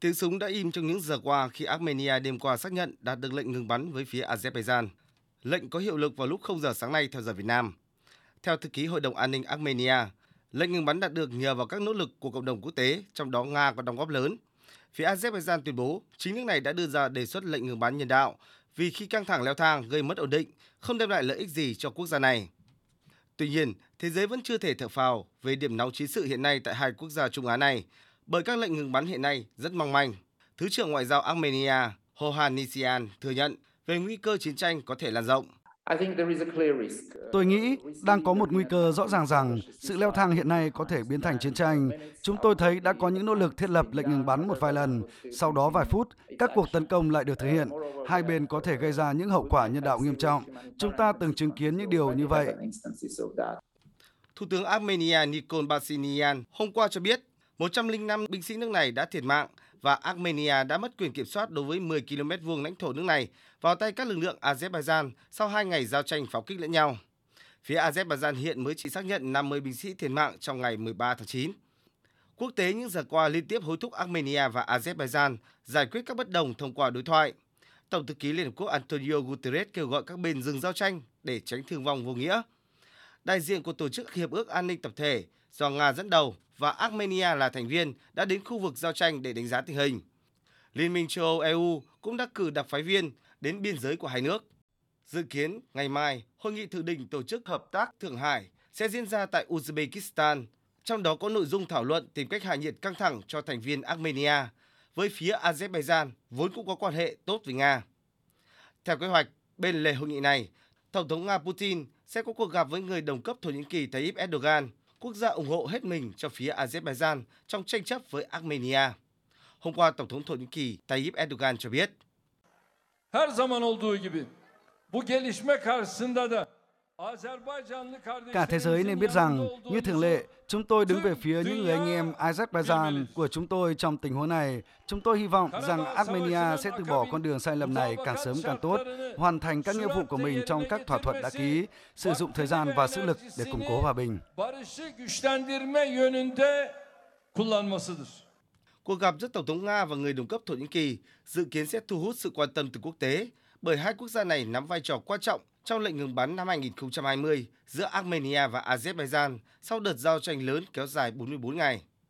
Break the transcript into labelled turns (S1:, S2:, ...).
S1: Tiếng súng đã im trong những giờ qua khi Armenia đêm qua xác nhận đạt được lệnh ngừng bắn với phía Azerbaijan. Lệnh có hiệu lực vào lúc 0 giờ sáng nay theo giờ Việt Nam. Theo thư ký Hội đồng An ninh Armenia, lệnh ngừng bắn đạt được nhờ vào các nỗ lực của cộng đồng quốc tế, trong đó Nga có đóng góp lớn. Phía Azerbaijan tuyên bố chính nước này đã đưa ra đề xuất lệnh ngừng bắn nhân đạo vì khi căng thẳng leo thang gây mất ổn định, không đem lại lợi ích gì cho quốc gia này. Tuy nhiên, thế giới vẫn chưa thể thở phào về điểm nóng chiến sự hiện nay tại hai quốc gia Trung Á này, bởi các lệnh ngừng bắn hiện nay rất mong manh. Thứ trưởng Ngoại giao Armenia Hohanisian thừa nhận về nguy cơ chiến tranh có thể lan rộng.
S2: Tôi nghĩ đang có một nguy cơ rõ ràng rằng sự leo thang hiện nay có thể biến thành chiến tranh. Chúng tôi thấy đã có những nỗ lực thiết lập lệnh ngừng bắn một vài lần. Sau đó vài phút, các cuộc tấn công lại được thực hiện. Hai bên có thể gây ra những hậu quả nhân đạo nghiêm trọng. Chúng ta từng chứng kiến những điều như vậy.
S1: Thủ tướng Armenia Nikol Pashinyan hôm qua cho biết 105 binh sĩ nước này đã thiệt mạng và Armenia đã mất quyền kiểm soát đối với 10 km vuông lãnh thổ nước này vào tay các lực lượng Azerbaijan sau hai ngày giao tranh pháo kích lẫn nhau. Phía Azerbaijan hiện mới chỉ xác nhận 50 binh sĩ thiệt mạng trong ngày 13 tháng 9. Quốc tế những giờ qua liên tiếp hối thúc Armenia và Azerbaijan giải quyết các bất đồng thông qua đối thoại. Tổng thư ký Liên Hợp Quốc Antonio Guterres kêu gọi các bên dừng giao tranh để tránh thương vong vô nghĩa. Đại diện của Tổ chức Hiệp ước An ninh Tập thể do Nga dẫn đầu và Armenia là thành viên đã đến khu vực giao tranh để đánh giá tình hình. Liên minh châu Âu EU cũng đã cử đặc phái viên đến biên giới của hai nước. Dự kiến ngày mai, hội nghị thượng đỉnh tổ chức hợp tác Thượng Hải sẽ diễn ra tại Uzbekistan, trong đó có nội dung thảo luận tìm cách hạ nhiệt căng thẳng cho thành viên Armenia với phía Azerbaijan vốn cũng có quan hệ tốt với Nga. Theo kế hoạch, bên lề hội nghị này, Tổng thống Nga Putin sẽ có cuộc gặp với người đồng cấp Thổ Nhĩ Kỳ Tayyip Erdogan quốc gia ủng hộ hết mình cho phía Azerbaijan trong tranh chấp với Armenia. Hôm qua, Tổng thống Thổ Nhĩ Kỳ Tayyip Erdogan cho biết. Her zaman olduğu gibi bu gelişme
S2: karşısında da Cả thế giới nên biết rằng, như thường lệ, chúng tôi đứng về phía những người anh em Azerbaijan của chúng tôi trong tình huống này. Chúng tôi hy vọng rằng Armenia sẽ từ bỏ con đường sai lầm này càng sớm càng tốt, hoàn thành các nghĩa vụ của mình trong các thỏa thuận đã ký, sử dụng thời gian và sức lực để củng cố hòa bình.
S1: Cuộc gặp giữa Tổng thống Nga và người đồng cấp Thổ Nhĩ Kỳ dự kiến sẽ thu hút sự quan tâm từ quốc tế, bởi hai quốc gia này nắm vai trò quan trọng trong lệnh ngừng bắn năm 2020 giữa Armenia và Azerbaijan sau đợt giao tranh lớn kéo dài 44 ngày.